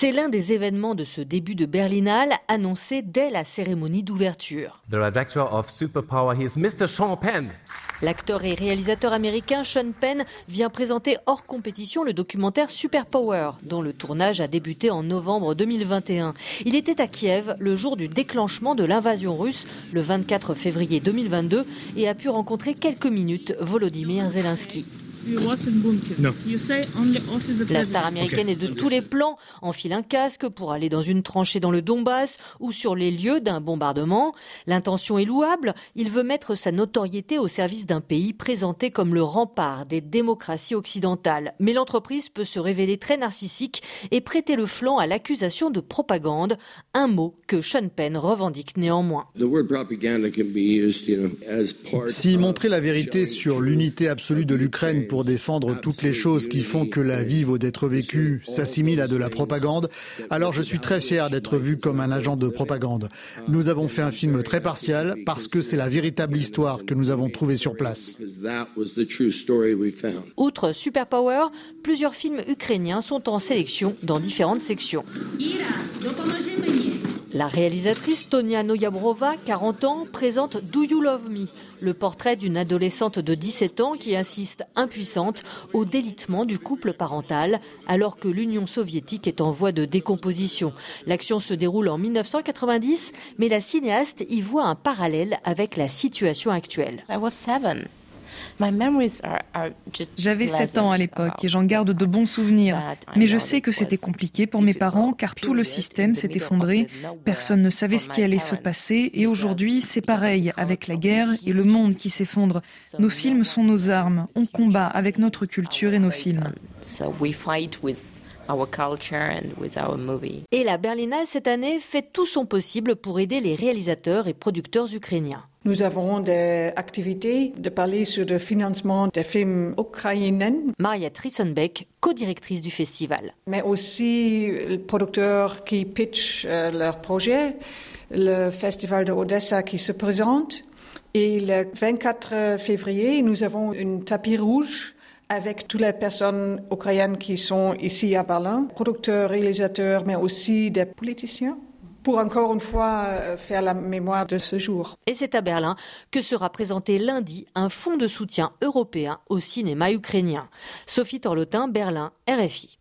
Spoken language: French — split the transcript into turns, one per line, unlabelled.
C'est l'un des événements de ce début de Berlinale annoncé dès la cérémonie d'ouverture. L'acteur et réalisateur américain Sean Penn vient présenter hors compétition le documentaire Superpower, dont le tournage a débuté en novembre 2021. Il était à Kiev le jour du déclenchement de l'invasion russe, le 24 février 2022, et a pu rencontrer quelques minutes Volodymyr Zelensky. La star américaine est de tous les plans, enfile un casque pour aller dans une tranchée dans le Donbass ou sur les lieux d'un bombardement. L'intention est louable, il veut mettre sa notoriété au service d'un pays présenté comme le rempart des démocraties occidentales. Mais l'entreprise peut se révéler très narcissique et prêter le flanc à l'accusation de propagande, un mot que Sean Penn revendique néanmoins.
Si montrer la vérité sur l'unité absolue de l'Ukraine pour défendre toutes les choses qui font que la vie vaut d'être vécue s'assimile à de la propagande, alors je suis très fier d'être vu comme un agent de propagande. Nous avons fait un film très partial parce que c'est la véritable histoire que nous avons trouvée sur place.
Outre Superpower, plusieurs films ukrainiens sont en sélection dans différentes sections. La réalisatrice Tonia Noyabrova, 40 ans, présente Do You Love Me, le portrait d'une adolescente de 17 ans qui assiste impuissante au délitement du couple parental alors que l'Union soviétique est en voie de décomposition. L'action se déroule en 1990, mais la cinéaste y voit un parallèle avec la situation actuelle.
J'avais 7 ans à l'époque et j'en garde de bons souvenirs. Mais je sais que c'était compliqué pour mes parents car tout le système s'est effondré. Personne ne savait ce qui allait se passer et aujourd'hui c'est pareil avec la guerre et le monde qui s'effondre. Nos films sont nos armes. On combat avec notre culture et nos films.
Et la Berlinale cette année fait tout son possible pour aider les réalisateurs et producteurs ukrainiens.
Nous avons des activités de parler sur le financement des films ukrainiens.
Maria Trissenbeck, co-directrice du festival.
Mais aussi les producteurs qui pitchent euh, leurs projets, le festival de Odessa qui se présente. Et le 24 février, nous avons une tapis rouge avec toutes les personnes ukrainiennes qui sont ici à Berlin, producteurs, réalisateurs, mais aussi des politiciens pour encore une fois euh, faire la mémoire de ce jour.
Et c'est à Berlin que sera présenté lundi un fonds de soutien européen au cinéma ukrainien. Sophie Torlotin, Berlin, RFI.